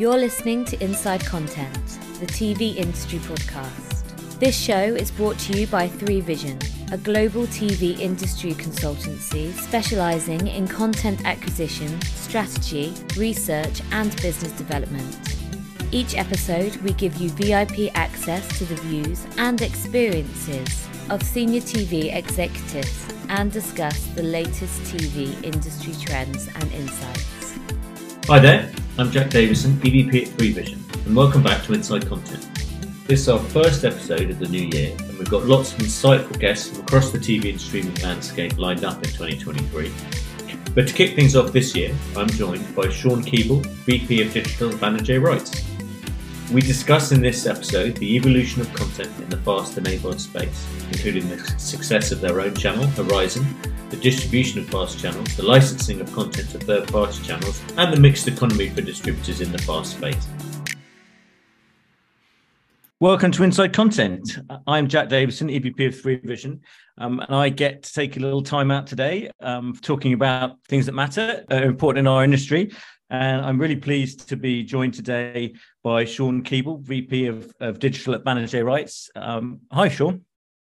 You're listening to Inside Content, the TV industry podcast. This show is brought to you by Three Vision, a global TV industry consultancy specializing in content acquisition, strategy, research, and business development. Each episode, we give you VIP access to the views and experiences of senior TV executives and discuss the latest TV industry trends and insights. Hi there, I'm Jack Davison, EVP at Three Vision, and welcome back to Inside Content. This is our first episode of the new year, and we've got lots of insightful guests from across the TV and streaming landscape lined up in 2023. But to kick things off this year, I'm joined by Sean Keeble, VP of Digital at Banijay Rights. We discuss in this episode the evolution of content in the fast and AVOD space, including the success of their own channel, Horizon, the distribution of fast channels, the licensing of content to third party channels, and the mixed economy for distributors in the fast space. Welcome to Inside Content. I'm Jack Davison, EVP of Three Vision, um, and I get to take a little time out today um, talking about things that matter, uh, important in our industry. And I'm really pleased to be joined today by Sean Keeble, VP of, of Digital at Banijay Rights. Um, hi, Sean.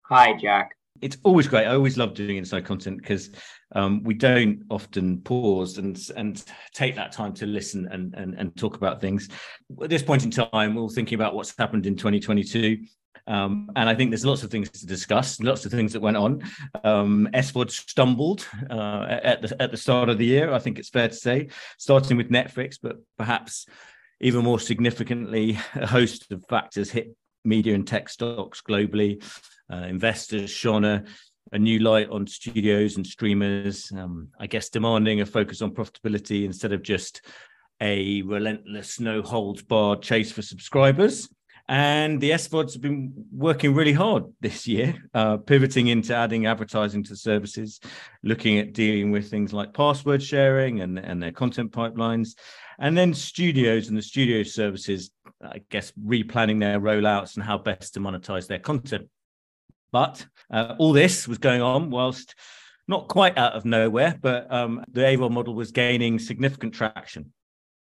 Hi, Jack. It's always great. I always love doing inside content because um, we don't often pause and and take that time to listen and, and and talk about things. At this point in time, we're all thinking about what's happened in 2022. Um, and I think there's lots of things to discuss, lots of things that went on. Um, SVOD stumbled uh, at the at the start of the year. I think it's fair to say, starting with Netflix, but perhaps even more significantly, a host of factors hit media and tech stocks globally. Uh, investors shone a, a, new light on studios and streamers, um, I guess demanding a focus on profitability instead of just a relentless, no holds barred chase for subscribers. And the SVODs have been working really hard this year, uh, pivoting into adding advertising to services, looking at dealing with things like password sharing and, and their content pipelines. And then studios and the studio services, I guess, replanning their rollouts and how best to monetize their content. But uh, all this was going on whilst not quite out of nowhere, but um, the AVOD model was gaining significant traction.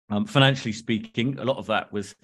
Um, financially speaking, a lot of that was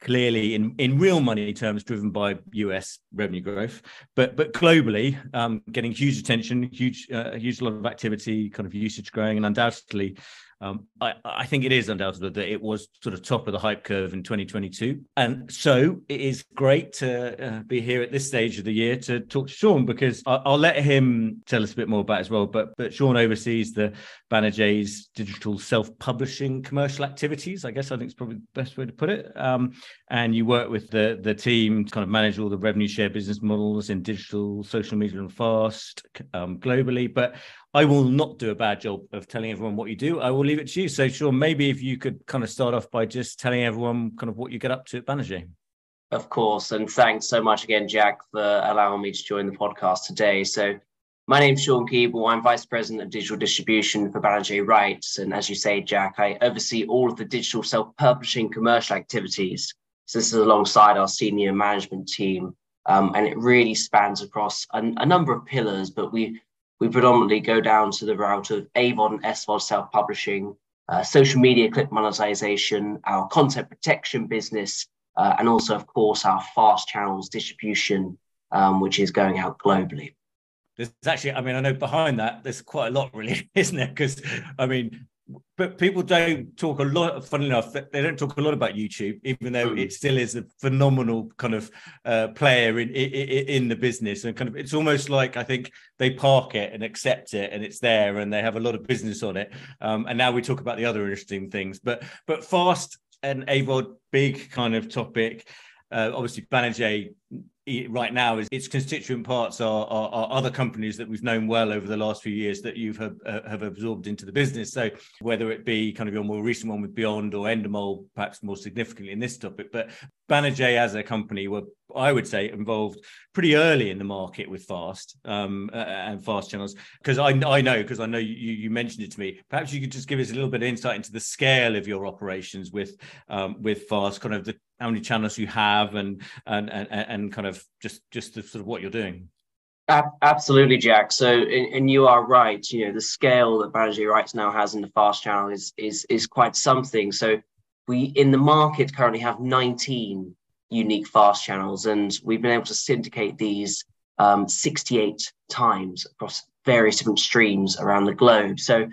clearly in, in real money terms driven by US revenue growth, but but globally um, getting huge attention, huge uh, huge lot of activity, kind of usage growing, and undoubtedly um, I, I, think it is undoubtedly that it was sort of top of the hype curve in 2022. And so it is great to uh, be here at this stage of the year to talk to Sean because I, will let him tell us a bit more about as well. But but Sean oversees the Banijay's digital self-publishing commercial activities. I guess I think it's probably the best way to put it. Um, and you work with the the team to kind of manage all the revenue share business models in digital, social media, and fast um, globally. But I will not do a bad job of telling everyone what you do. I will leave it to you. So, Sean, maybe if you could kind of start off by just telling everyone kind of what you get up to at Banijay. Of course. And thanks so much again, Jack, for allowing me to join the podcast today. So, my name's Sean Keeble. I'm Vice President of Digital Distribution for Banijay Rights. And as you say, Jack, I oversee all of the digital self publishing commercial activities. So, this is alongside our senior management team. Um, and it really spans across a number of pillars, but we we predominantly go down to the route of AVOD and SVOD self-publishing, uh, social media clip monetization, our content protection business, uh, and also, of course, our fast channels distribution, um, which is going out globally. There's actually, I mean, I know behind that, there's quite a lot, really, isn't there? Because, I mean, but people don't talk a lot. Funny enough, they don't talk a lot about YouTube, even though mm. it still is a phenomenal kind of uh, player in, in, in the business. And kind of, it's almost like I think they park it and accept it, and it's there, and they have a lot of business on it. Um, and now we talk about the other interesting things. But but fast and AVOD, big kind of topic. Uh, obviously, Banijay right now is its constituent parts are, are, are, other companies that we've known well over the last few years that you've have, uh, have, absorbed into the business. So whether it be kind of your more recent one with Beyond or Endemol, perhaps more significantly in this topic, but Banijay as a company were, I would say, involved pretty early in the market with fast um, uh, and fast channels. Because I, I know, because I know you, you mentioned it to me. Perhaps you could just give us a little bit of insight into the scale of your operations with um, with fast, kind of the how many channels you have, and and and, and kind of just just the, sort of what you're doing. Absolutely, Jack. So, and, you are right. You know, the scale that Banijay Rights now has in the fast channel is is is quite something. So, we in the market currently have 19 unique fast channels, and we've been able to syndicate these um, 68 times across various different streams around the globe. So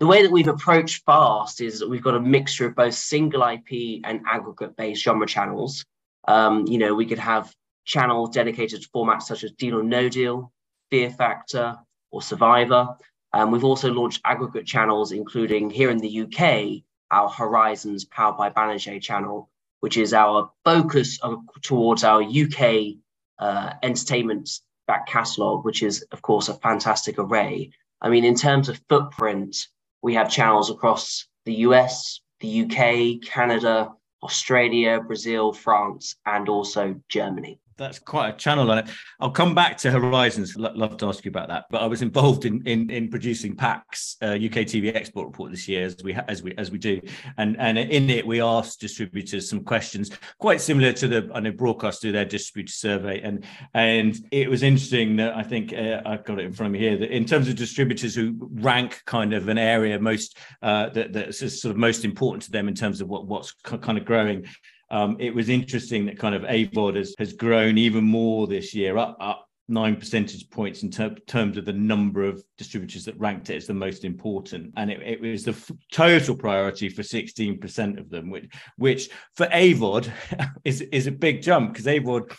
the way that we've approached fast is that we've got a mixture of both single IP and aggregate based genre channels. Um, you know, we could have channels dedicated to formats such as Deal or No Deal, Fear Factor, or Survivor. Um, we've also launched aggregate channels, including here in the UK, our Horizons powered by Banijay channel, which is our focus towards our UK uh, entertainment back catalogue, which is, of course, a fantastic array. I mean, in terms of footprint, we have channels across the US, the UK, Canada, Australia, Brazil, France, and also Germany that's quite a channel on it. I'll come back to Horizons. L- love to ask you about that. But I was involved in in, in producing Pact's uh, UK TV export report this year, as we ha- as we as we do, and and in it we asked distributors some questions quite similar to the I know broadcast do their distributor survey, and and it was interesting that I think uh, I've got it in front of me here that in terms of distributors who rank kind of an area most uh, that that's sort of most important to them in terms of what what's kind of growing um, it was interesting that kind of AVOD has, has grown even more this year, up, up nine percentage points in ter- terms of the number of distributors that ranked it as the most important. And it, it was the f- total priority for 16% of them, which, which for AVOD is, is a big jump because AVOD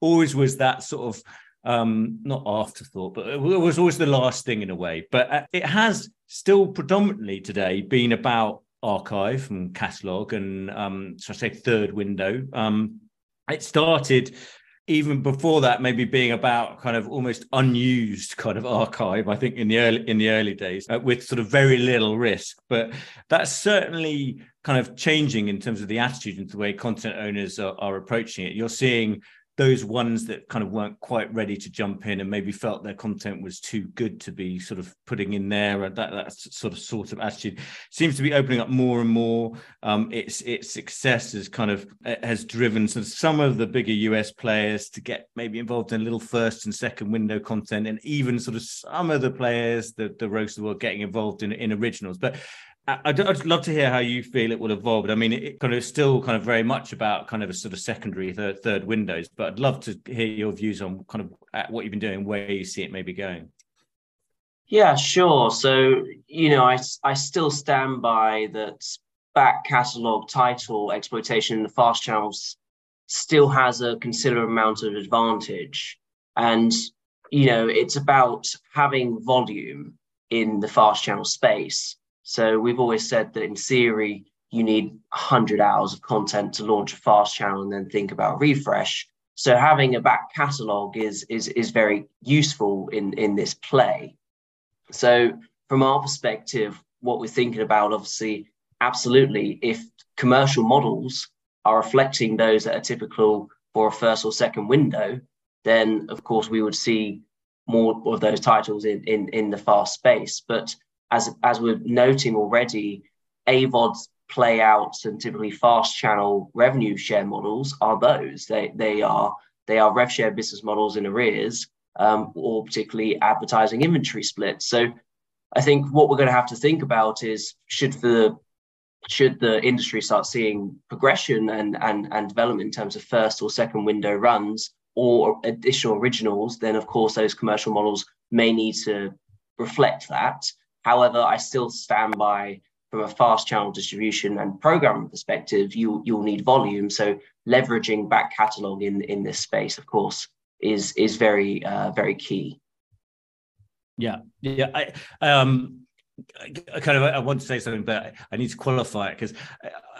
always was that sort of um, not afterthought, but it was always the last thing in a way. But uh, it has still predominantly today been about archive and catalog and um, so I say third window. Um, it started even before that, maybe being about kind of almost unused kind of archive. I think in the early in the early days uh, with sort of very little risk, but that's certainly kind of changing in terms of the attitude and the way content owners are, are approaching it. You're seeing those ones that kind of weren't quite ready to jump in and maybe felt their content was too good to be sort of putting in there and that that sort of sort of attitude seems to be opening up more and more. Um, its its success has kind of uh, has driven some of the bigger US players to get maybe involved in a little first and second window content and even sort of some of the players the the roast of the world getting involved in in originals. But I'd, I'd, love to hear how you feel it will evolve. I mean, it kind of still kind of very much about kind of a sort of secondary third, third windows, but I'd love to hear your views on kind of uh, what you've been doing, where you see it maybe going. Yeah, sure. So, you know, I, I still stand by that back catalog title exploitation in the fast channels still has a considerable amount of advantage. And, you know, it's about having volume in the fast channel space so we've always said that in theory, you need 100 hours of content to launch a fast channel and then think about refresh. So having a back catalog is is is very useful in in this play. So from our perspective, what we're thinking about, obviously, absolutely, if commercial models are reflecting those that are typical for a first or second window, then of course we would see more of those titles in in, in the fast space. But as as we're noting already, AVODs play out and typically fast channel revenue share models are those. They they are they are rev share business models in arrears, um, or particularly advertising inventory splits. So I think what we're going to have to think about is should the should the industry start seeing progression and, and, and development in terms of first or second window runs or additional originals, then of course those commercial models may need to reflect that. However, I still stand by from a fast channel distribution and programming perspective, you you'll need volume. So leveraging back catalog in in this space, of course, is is very uh, very key. Yeah, yeah. I um, I kind of I want to say something, but I need to qualify it because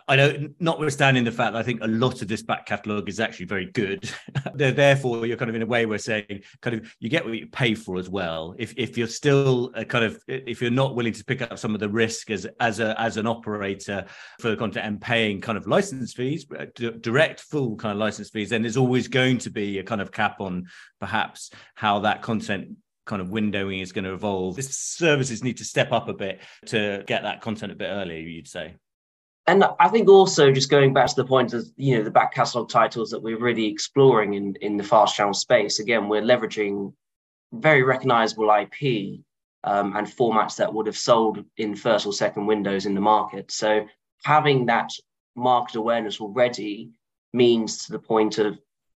I know, notwithstanding the fact that I think a lot of this back catalogue is actually very good. Therefore, you're kind of in a way we're saying kind of you get what you pay for as well. If if you're still kind of if you're not willing to pick up some of the risk as as a as an operator for the content and paying kind of license fees, uh, direct full kind of license fees, then there's always going to be a kind of cap on perhaps how that content kind of windowing is going to evolve. This services need to step up a bit to get that content a bit earlier, you'd say and I think also just going back to the point of you know the back catalog titles that we're really exploring in in the fast channel space. Again, we're leveraging very recognizable IP um, and formats that would have sold in first or second windows in the market. So having that market awareness already means to the point of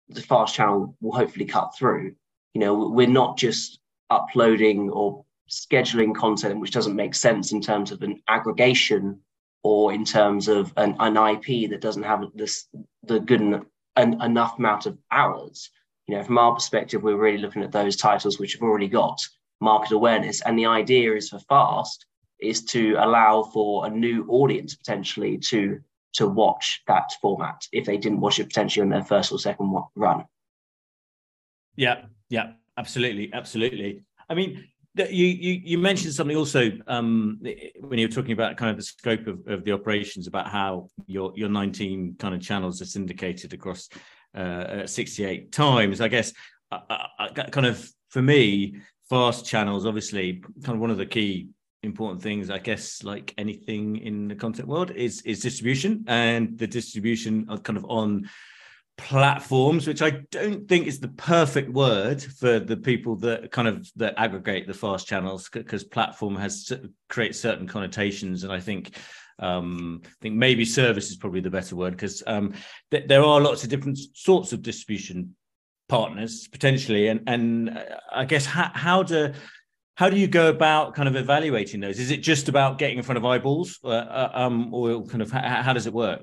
the fast channel will hopefully cut through. You know, we're not just uploading or scheduling content which doesn't make sense in terms of an aggregation or in terms of an, an IP that doesn't have this the good en- an, enough amount of hours. You know, from our perspective, we're really looking at those titles which have already got market awareness, and the idea is for Fast is to allow for a new audience potentially to to watch that format if they didn't watch it potentially on their first or second run. Yeah, yeah, absolutely, absolutely. I mean, you you, you mentioned something also um, when you were talking about kind of the scope of, of the operations about how your your 19 kind of channels are syndicated across uh, 68 times. I guess uh, uh, kind of for me, fast channels obviously kind of one of the key important things i guess like anything in the content world is is distribution and the distribution of kind of on platforms which i don't think is the perfect word for the people that kind of that aggregate the fast channels because platform has creates certain connotations and i think um i think maybe service is probably the better word because um th- there are lots of different sorts of distribution partners potentially and and uh, i guess how, how do how do you go about kind of evaluating those? Is it just about getting in front of eyeballs, uh, uh um, or kind of how does it work?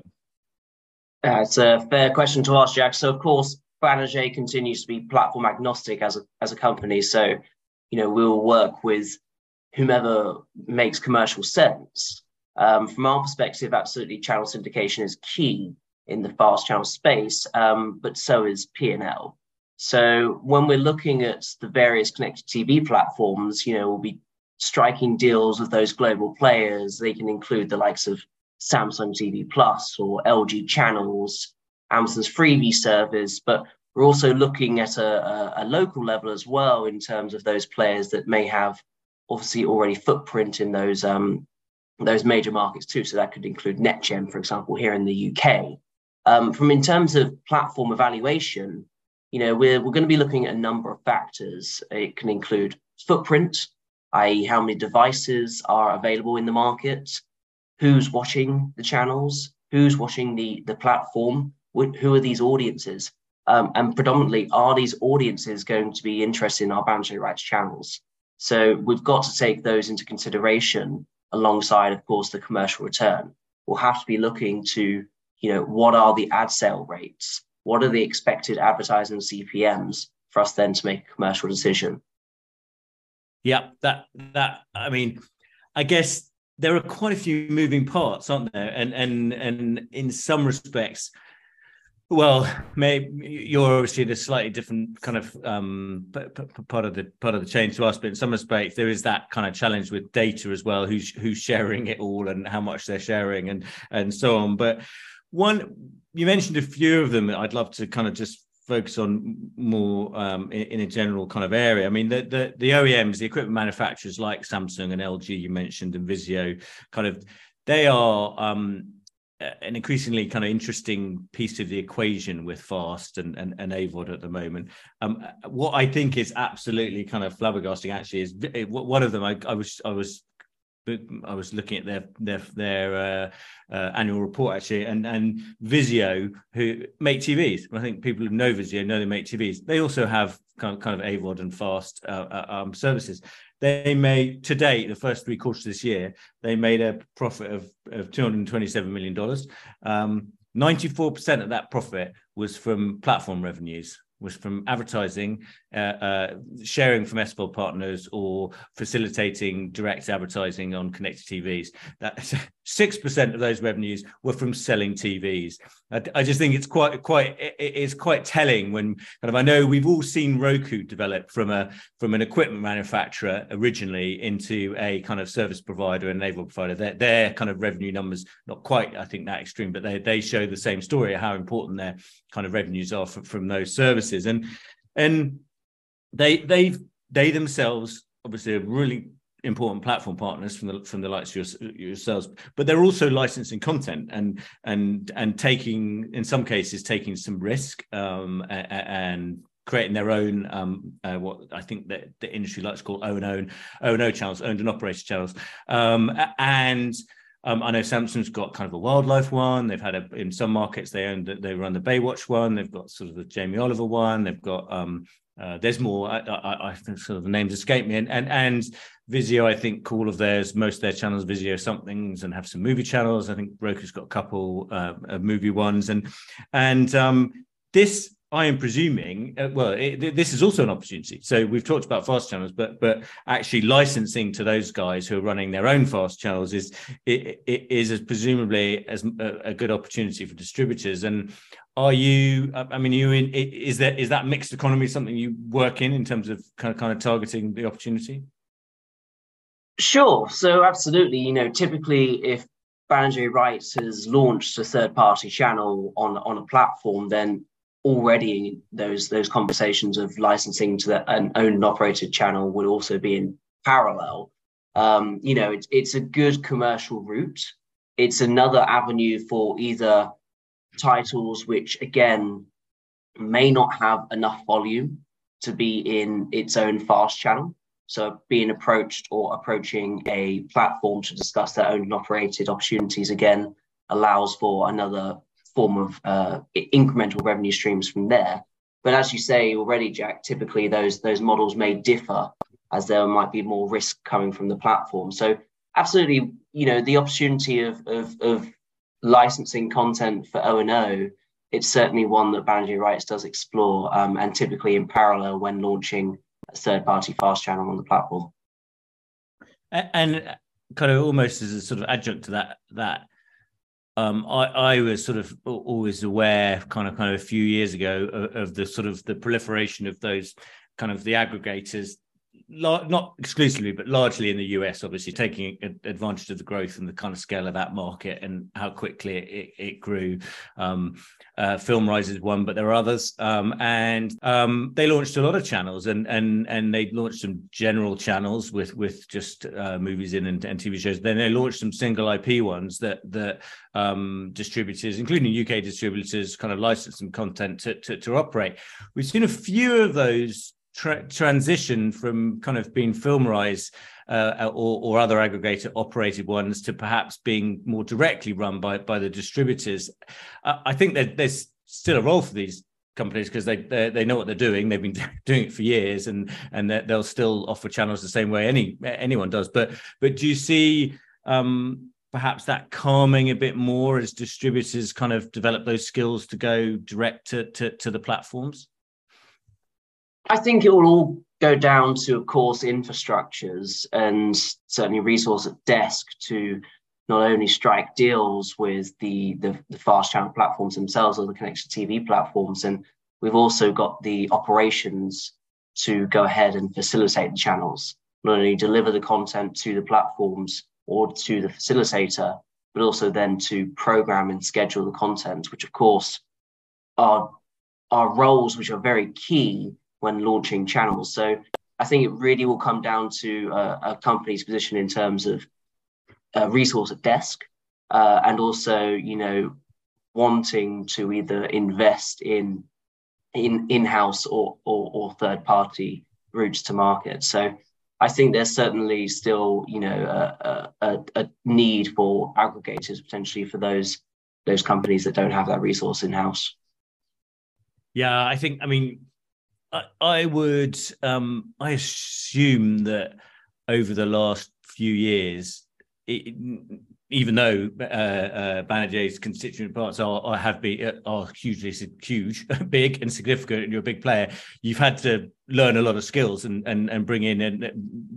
Uh, it's a fair question to ask, Jack. So, of course, Banijay continues to be platform agnostic as a as a company. So, you know, we'll work with whomever makes commercial sense. Um, from our perspective, absolutely, channel syndication is key in the fast channel space, um, but so is P and L. So when we're looking at the various connected TV platforms, you know, we'll be striking deals with those global players. They can include the likes of Samsung TV Plus or LG Channels, Amazon's Freevee service, but we're also looking at a, a, a, local level as well in terms of those players that may have obviously already footprint in those um, those major markets too. So that could include Netgem, for example, here in the UK. Um, from in terms of platform evaluation, you know, we're, we're going to be looking at a number of factors. It can include footprint, i.e., how many devices are available in the market, who's watching the channels, who's watching the, the platform, who are these audiences, um, and predominantly, are these audiences going to be interested in our Banijay Rights channels? So we've got to take those into consideration alongside, of course, the commercial return. We'll have to be looking to, you know, what are the ad sale rates? what are the expected advertising CPMs for us then to make a commercial decision? Yeah, that that I mean, I guess there are quite a few moving parts, aren't there? And and and in some respects, well, maybe you're obviously in a slightly different kind of um, part of the part of the chain to us, but in some respects, there is that kind of challenge with data as well. Who's who's sharing it all and how much they're sharing and and so on. But one, you mentioned a few of them. I'd love to kind of just focus on more um, in, in, a general kind of area. I mean, the, the, the OEMs, the equipment manufacturers like Samsung and LG, you mentioned, and Vizio, kind of, they are um, an increasingly kind of interesting piece of the equation with Fast and and, and AVOD at the moment. Um, what I think is absolutely kind of flabbergasting actually is one of them. I, I was I was I was looking at their their their uh, uh, annual report actually, and and Vizio who make TVs. I think people who know Vizio know they make TVs. They also have kind of kind of AVOD and fast uh, uh, um, services. They made to date the first three quarters of this year they made a profit of of two hundred twenty seven million dollars. Um, 94% of that profit was from platform revenues was from advertising, uh, uh, sharing from SVOD partners, or facilitating direct advertising on connected TVs. That six percent of those revenues were from selling TVs. I, I, just think it's quite quite it's quite telling when kind of I know we've all seen Roku develop from a from an equipment manufacturer originally into a kind of service provider and enable provider. Their, their kind of revenue numbers not quite I think that extreme, but they they show the same story how important their kind of revenues are from, from those services and and they they they themselves obviously are really important platform partners from the from the likes of your, yourselves but they're also licensing content and and and taking in some cases taking some risk um, and, creating their own um, uh, what I think that the industry likes to call own own own channels, owned and operated channels, um, and Um, I know Samsung's got kind of a wildlife one. They've had a in some markets they own they run the Baywatch one. They've got sort of the Jamie Oliver one. They've got um, uh, there's more. I, I, I, think sort of the names escape me. And and and Vizio, I think all of theirs, most of their channels, Vizio somethings, and have some movie channels. I think Roku's got a couple uh, of movie ones, and and um, this I am presuming, uh, well, it, this is also an opportunity. So we've talked about fast channels, but but actually licensing to those guys who are running their own fast channels is it, it is as presumably as a, a, good opportunity for distributors. And are you? I mean, you in? Is that is that mixed economy something you work in in terms of kind of kind of targeting the opportunity? Sure. So absolutely. You know, typically if Banijay Rights has launched a third party channel on on a platform, then already those those conversations of licensing to the, an owned and operated channel would also be in parallel. Um, you know, it's it's a good commercial route. It's another avenue for either titles which again may not have enough volume to be in its own fast channel. So being approached or approaching a platform to discuss their owned and operated opportunities again allows for another form of uh, incremental revenue streams from there. But as you say already, Jack, typically those those models may differ as there might be more risk coming from the platform. So absolutely, you know, the opportunity of of, of licensing content for O and O, it's certainly one that Banijay Rights does explore, um, and typically in parallel when launching a third party fast channel on the platform. And kind of almost as a sort of adjunct to that that um, I, I, was sort of always aware, kind of, kind of a few years ago, of, of, the sort of the proliferation of those kind of the aggregators not exclusively, but largely in the US, obviously taking advantage of the growth and the kind of scale of that market and how quickly it, it grew. Um, uh, FilmRise is one, but there are others, um, and um, they launched a lot of channels, and and and they launched some general channels with with just uh, movies in and, and, TV shows. Then they launched some single IP ones that that um, distributors, including UK distributors, kind of licensed some content to, to to operate. We've seen a few of those tra- transition from kind of being FilmRise uh, or, or, other aggregator operated ones to perhaps being more directly run by, by the distributors. Uh, I think that there's still a role for these companies because they, they, they know what they're doing. They've been doing it for years, and and they'll still offer channels the same way any anyone does. But but do you see? Um, perhaps that calming a bit more as distributors kind of develop those skills to go direct to, to, to the platforms? I think it will all go down to, of course, infrastructures and certainly resource at desk to not only strike deals with the, the, the fast channel platforms themselves or the connected TV platforms, and we've also got the operations to go ahead and facilitate the channels, not only deliver the content to the platforms or to the facilitator, but also then to program and schedule the content, which of course are, are roles which are very key when launching channels. So I think it really will come down to uh, a company's position in terms of uh, resource at desk uh, and also, you know, wanting to either invest in in in-house or, or, or third party routes to market. So I think there's certainly still, you know, a, a, a need for aggregators potentially for those those companies that don't have that resource in house. Yeah, I think. I mean, I, would, um, I assume that over the last few years, it, even though uh, uh, constituent parts are, are have been are hugely huge, big and significant, and you're a big player, you've had to learn a lot of skills and and, and bring in uh,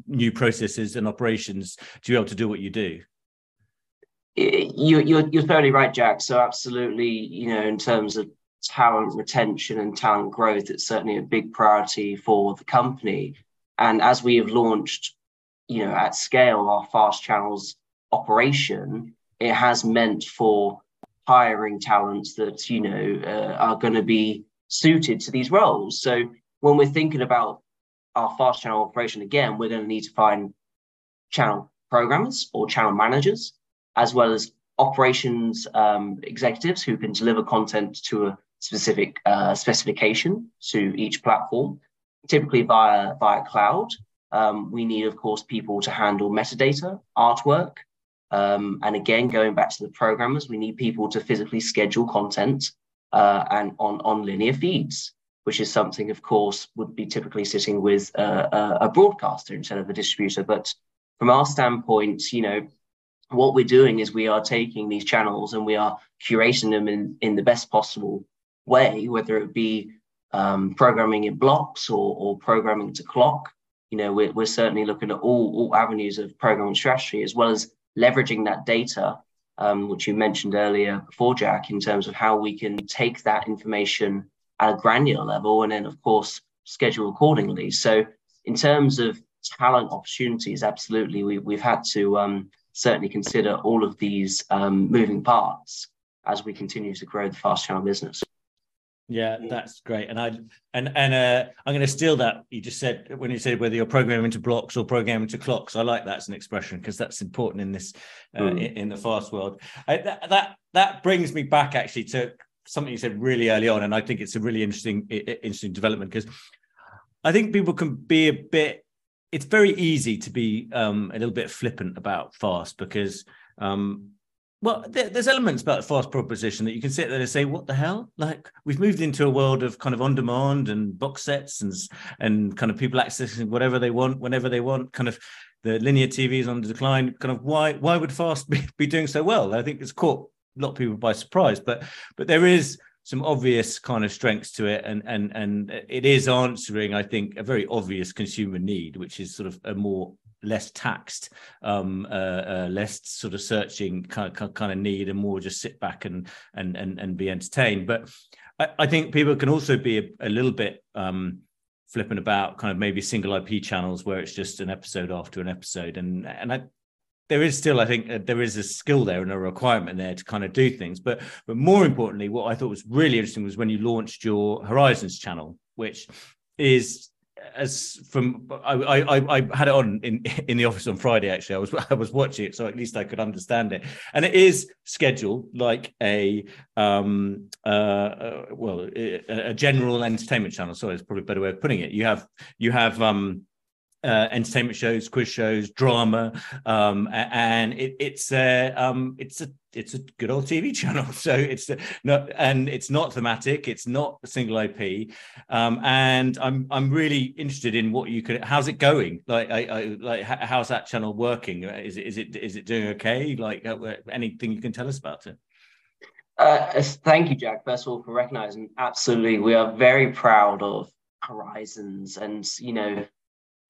new processes and operations to be able to do what you do. You, you're you're fairly right, Jack. So absolutely, you know, in terms of talent retention and talent growth, it's certainly a big priority for the company. And as we have launched, you know, at scale our fast channels operation, it has meant for hiring talents that you know uh, are going to be suited to these roles. So when we're thinking about our fast channel operation again, we're going to need to find channel programmers or channel managers, as well as operations um, executives who can deliver content to a specific uh, specification to each platform, typically via, via cloud. Um, we need, of course, people to handle metadata, artwork, Um, and again, going back to the programmers, we need people to physically schedule content uh, and on, on linear feeds, which is something, of course, would be typically sitting with a, a broadcaster instead of a distributor. But from our standpoint, you know, what we're doing is we are taking these channels and we are curating them in, in the best possible way, whether it be um, programming in blocks or, or programming to clock. You know, we're, we're certainly looking at all, all avenues of programming strategy as well as leveraging that data, um, which you mentioned earlier before, Jack, in terms of how we can take that information at a granular level and then, of course, schedule accordingly. So, in terms of talent opportunities, absolutely, we, we've had to um, certainly consider all of these um, moving parts as we continue to grow the fast channel business. Yeah, that's great. And I and and uh, I'm going to steal that you just said when you said whether you're programming to blocks or programming to clocks. I like that as an expression because that's important in this uh, mm. in, in, the fast world. I, that, that that brings me back actually to something you said really early on, and I think it's a really interesting interesting development because I think people can be a bit. It's very easy to be um, a little bit flippant about fast because um, well, there, there's elements about the fast proposition that you can sit there and say, "What the hell?" Like we've moved into a world of kind of on demand and box sets and and kind of people accessing whatever they want whenever they want. Kind of the linear TV is on the decline. Kind of why why would fast be, be doing so well? I think it's caught a lot of people by surprise, but but there is some obvious kind of strengths to it and and and it is answering i think a very obvious consumer need which is sort of a more less taxed, um, uh, uh, less sort of searching kind of, kind of need, and more just sit back and and and, and be entertained. But I, I think people can also be a, a little bit um, flipping about, kind of maybe single IP channels where it's just an episode after an episode, and and I, there is still, I think, uh, there is a skill there and a requirement there to kind of do things. But but more importantly, what I thought was really interesting was when you launched your Horizons channel, which is as from I, I I had it on in in the office on Friday actually. I was I was watching it so at least I could understand it. And it is scheduled like a um uh, uh well a, a, general entertainment channel. Sorry it's probably a better way of putting it. You have you have um uh, entertainment shows, quiz shows, drama, um, and it, it's a um, it's a it's a good old TV channel. So it's not and it's not thematic. It's not a single IP, um, and I'm I'm really interested in what you could. How's it going? Like I, I like how's that channel working? Is it is it is it doing okay? Like uh, anything you can tell us about it? Uh, thank you, Jack. First of all, for recognizing. Absolutely, we are very proud of Horizons, and you know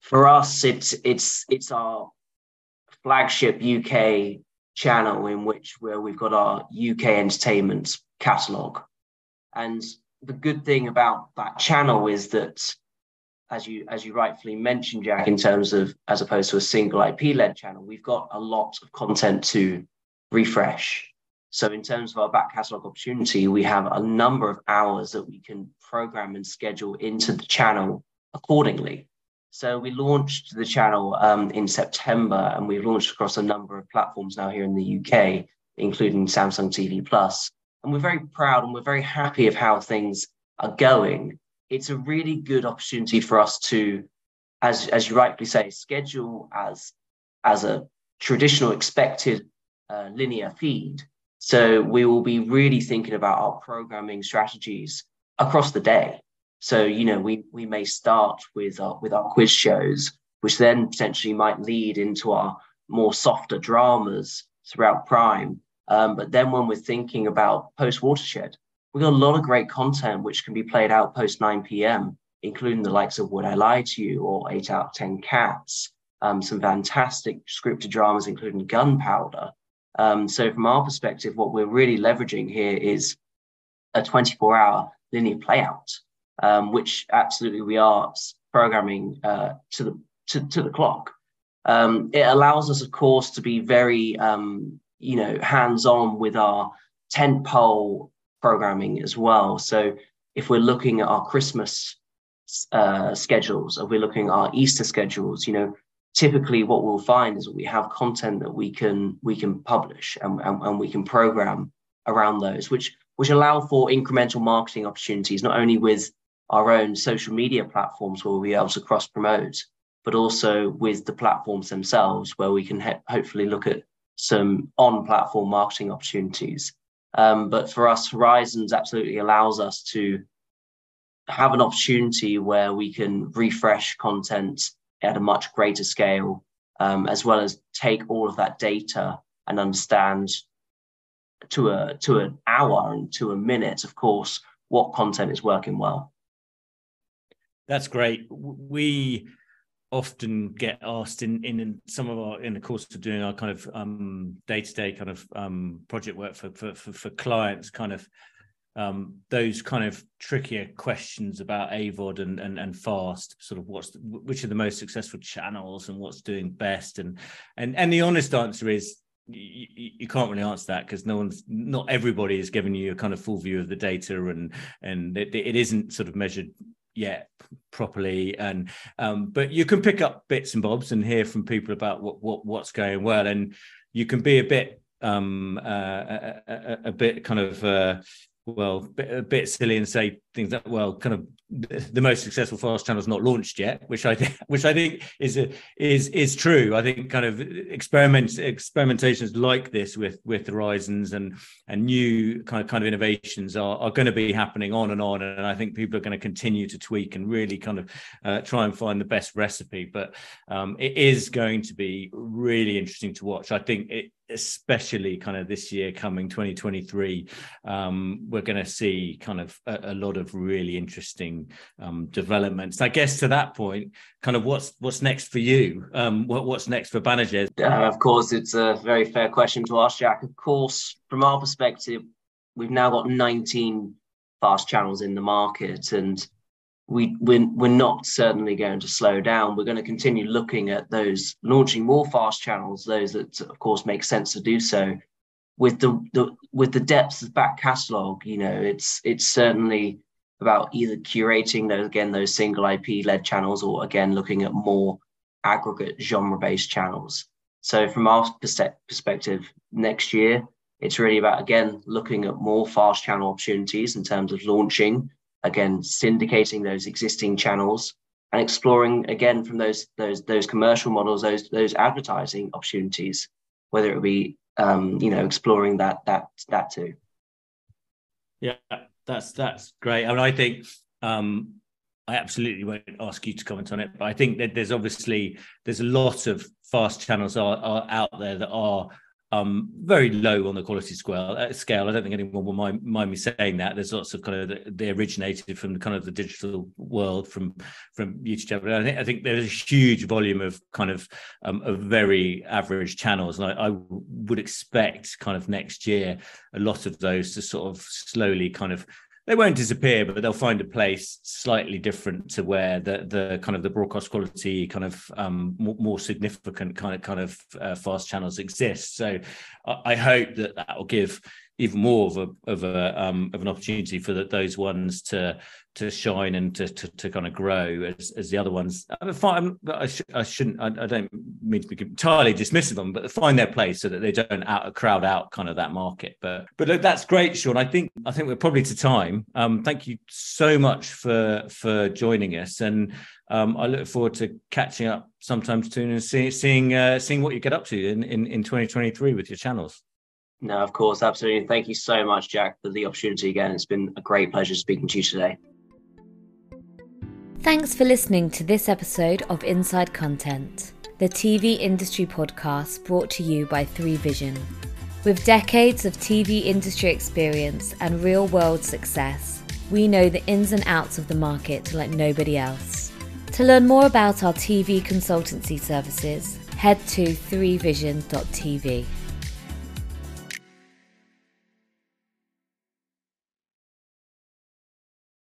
for us, it's it's it's our flagship UK channel in which where we've got our UK entertainment catalog. And the good thing about that channel is that as you as you rightfully mentioned, Jack, in terms of as opposed to a single IP-led channel, we've got a lot of content to refresh. So in terms of our back catalog opportunity, we have a number of hours that we can program and schedule into the channel accordingly. So we launched the channel um, in September, and we've launched across a number of platforms now here in the UK, including Samsung TV Plus. And we're very proud and we're very happy of how things are going. It's a really good opportunity for us to, as as you rightly say, schedule as as a traditional expected uh, linear feed. So we will be really thinking about our programming strategies across the day. So you know, we we may start with our with our quiz shows, which then potentially might lead into our more softer dramas throughout Prime. Um, but then when we're thinking about post Watershed, we've got a lot of great content which can be played out post 9 p.m., including the likes of Would I Lie to You or 8 Out of 10 Cats, um, some fantastic scripted dramas, including Gunpowder. Um, so, from our perspective, what we're really leveraging here is a 24 hour linear playout um, which absolutely we are programming uh, to the to, to the clock. Um, it allows us, of course, to be very um, you know hands-on with our tent pole programming as well. So if we're looking at our Christmas uh, schedules, if we're looking at our Easter schedules, you know, typically what we'll find is we have content that we can we can publish and, and, and we can program around those, which which allow for incremental marketing opportunities, not only with our own social media platforms where we'll be able to cross promote, but also with the platforms themselves where we can he- hopefully look at some on-platform marketing opportunities. Um, but for us, Horizons absolutely allows us to have an opportunity where we can refresh content at a much greater scale, um, as well as take all of that data and understand to a to an hour and to a minute, of course, what content is working well. That's great. We often get asked in in some of our in the course of doing our kind of um day-to-day kind of um project work for for for, for clients kind of um, those kind of trickier questions about AVOD and, and and fast, sort of what's which are the most successful channels and what's doing best, and and and the honest answer is you, you, can't really answer that because no one's not everybody is giving you a kind of full view of the data and and it, it isn't sort of measured yet properly and um, but you can pick up bits and bobs and hear from people about what, what what's going well and you can be a bit um uh, a, a, a, bit kind of uh, well, a bit silly and say things that well, kind of the most successful fast channel is not launched yet, which I think, which I think is a, is is true. I think kind of experiments experimentations like this with with Horizons and and new kind of kind of innovations are are going to be happening on and on, and I think people are going to continue to tweak and really kind of uh, try and find the best recipe. But um, it is going to be really interesting to watch. I think it especially kind of this year coming 2023 um, we're going to see kind of a, a lot of really interesting um, developments i guess to that point kind of what's what's next for you um, what, what's next for Banijay? Uh, of course it's a very fair question to ask jack of course from our perspective we've now got 19 fast channels in the market and we we're, we're not certainly going to slow down. We're going to continue looking at those launching more fast channels, those that of course make sense to do so. With the, the with the depth of back catalogue, you know, it's it's certainly about either curating those again those single IP led channels, or again looking at more aggregate genre based channels. So from our perspective, next year it's really about again looking at more fast channel opportunities in terms of launching again syndicating those existing channels and exploring again from those those those commercial models those those advertising opportunities whether it be um, you know exploring that that that too yeah that's that's great. I mean I think um I absolutely won't ask you to comment on it, but I think that there's obviously there's a lot of fast channels are, are out there that are um, very low on the quality scale. Uh, scale. I don't think anyone will mind, mind me saying that. There's lots of kind of they originated from the kind of the digital world from from YouTube. I think I think there's a huge volume of kind of um, of very average channels, and I, I would expect kind of next year a lot of those to sort of slowly kind of they won't disappear, but they'll find a place slightly different to where the the kind of the broadcast quality kind of um, more, more, significant kind of kind of uh, fast channels exist. So I, I hope that that will give even more of a of a um, of an opportunity for the, those ones to to shine and to to, to kind of grow as, as the other ones. I, I, sh- I shouldn't. I, I, don't mean to be entirely dismissive of them, but find their place so that they don't out crowd out kind of that market. But but that's great, Sean. I think I think we're probably to time. Um, thank you so much for for joining us, and um, I look forward to catching up sometime soon and see, seeing uh, seeing what you get up to in, in in 2023 with your channels. No, of course, absolutely. Thank you so much, Jack, for the opportunity again. It's been a great pleasure speaking to you today. Thanks for listening to this episode of Inside Content, the TV industry podcast brought to you by 3Vision. With decades of TV industry experience and real world success, we know the ins and outs of the market like nobody else. To learn more about our TV consultancy services, head to 3vision.tv.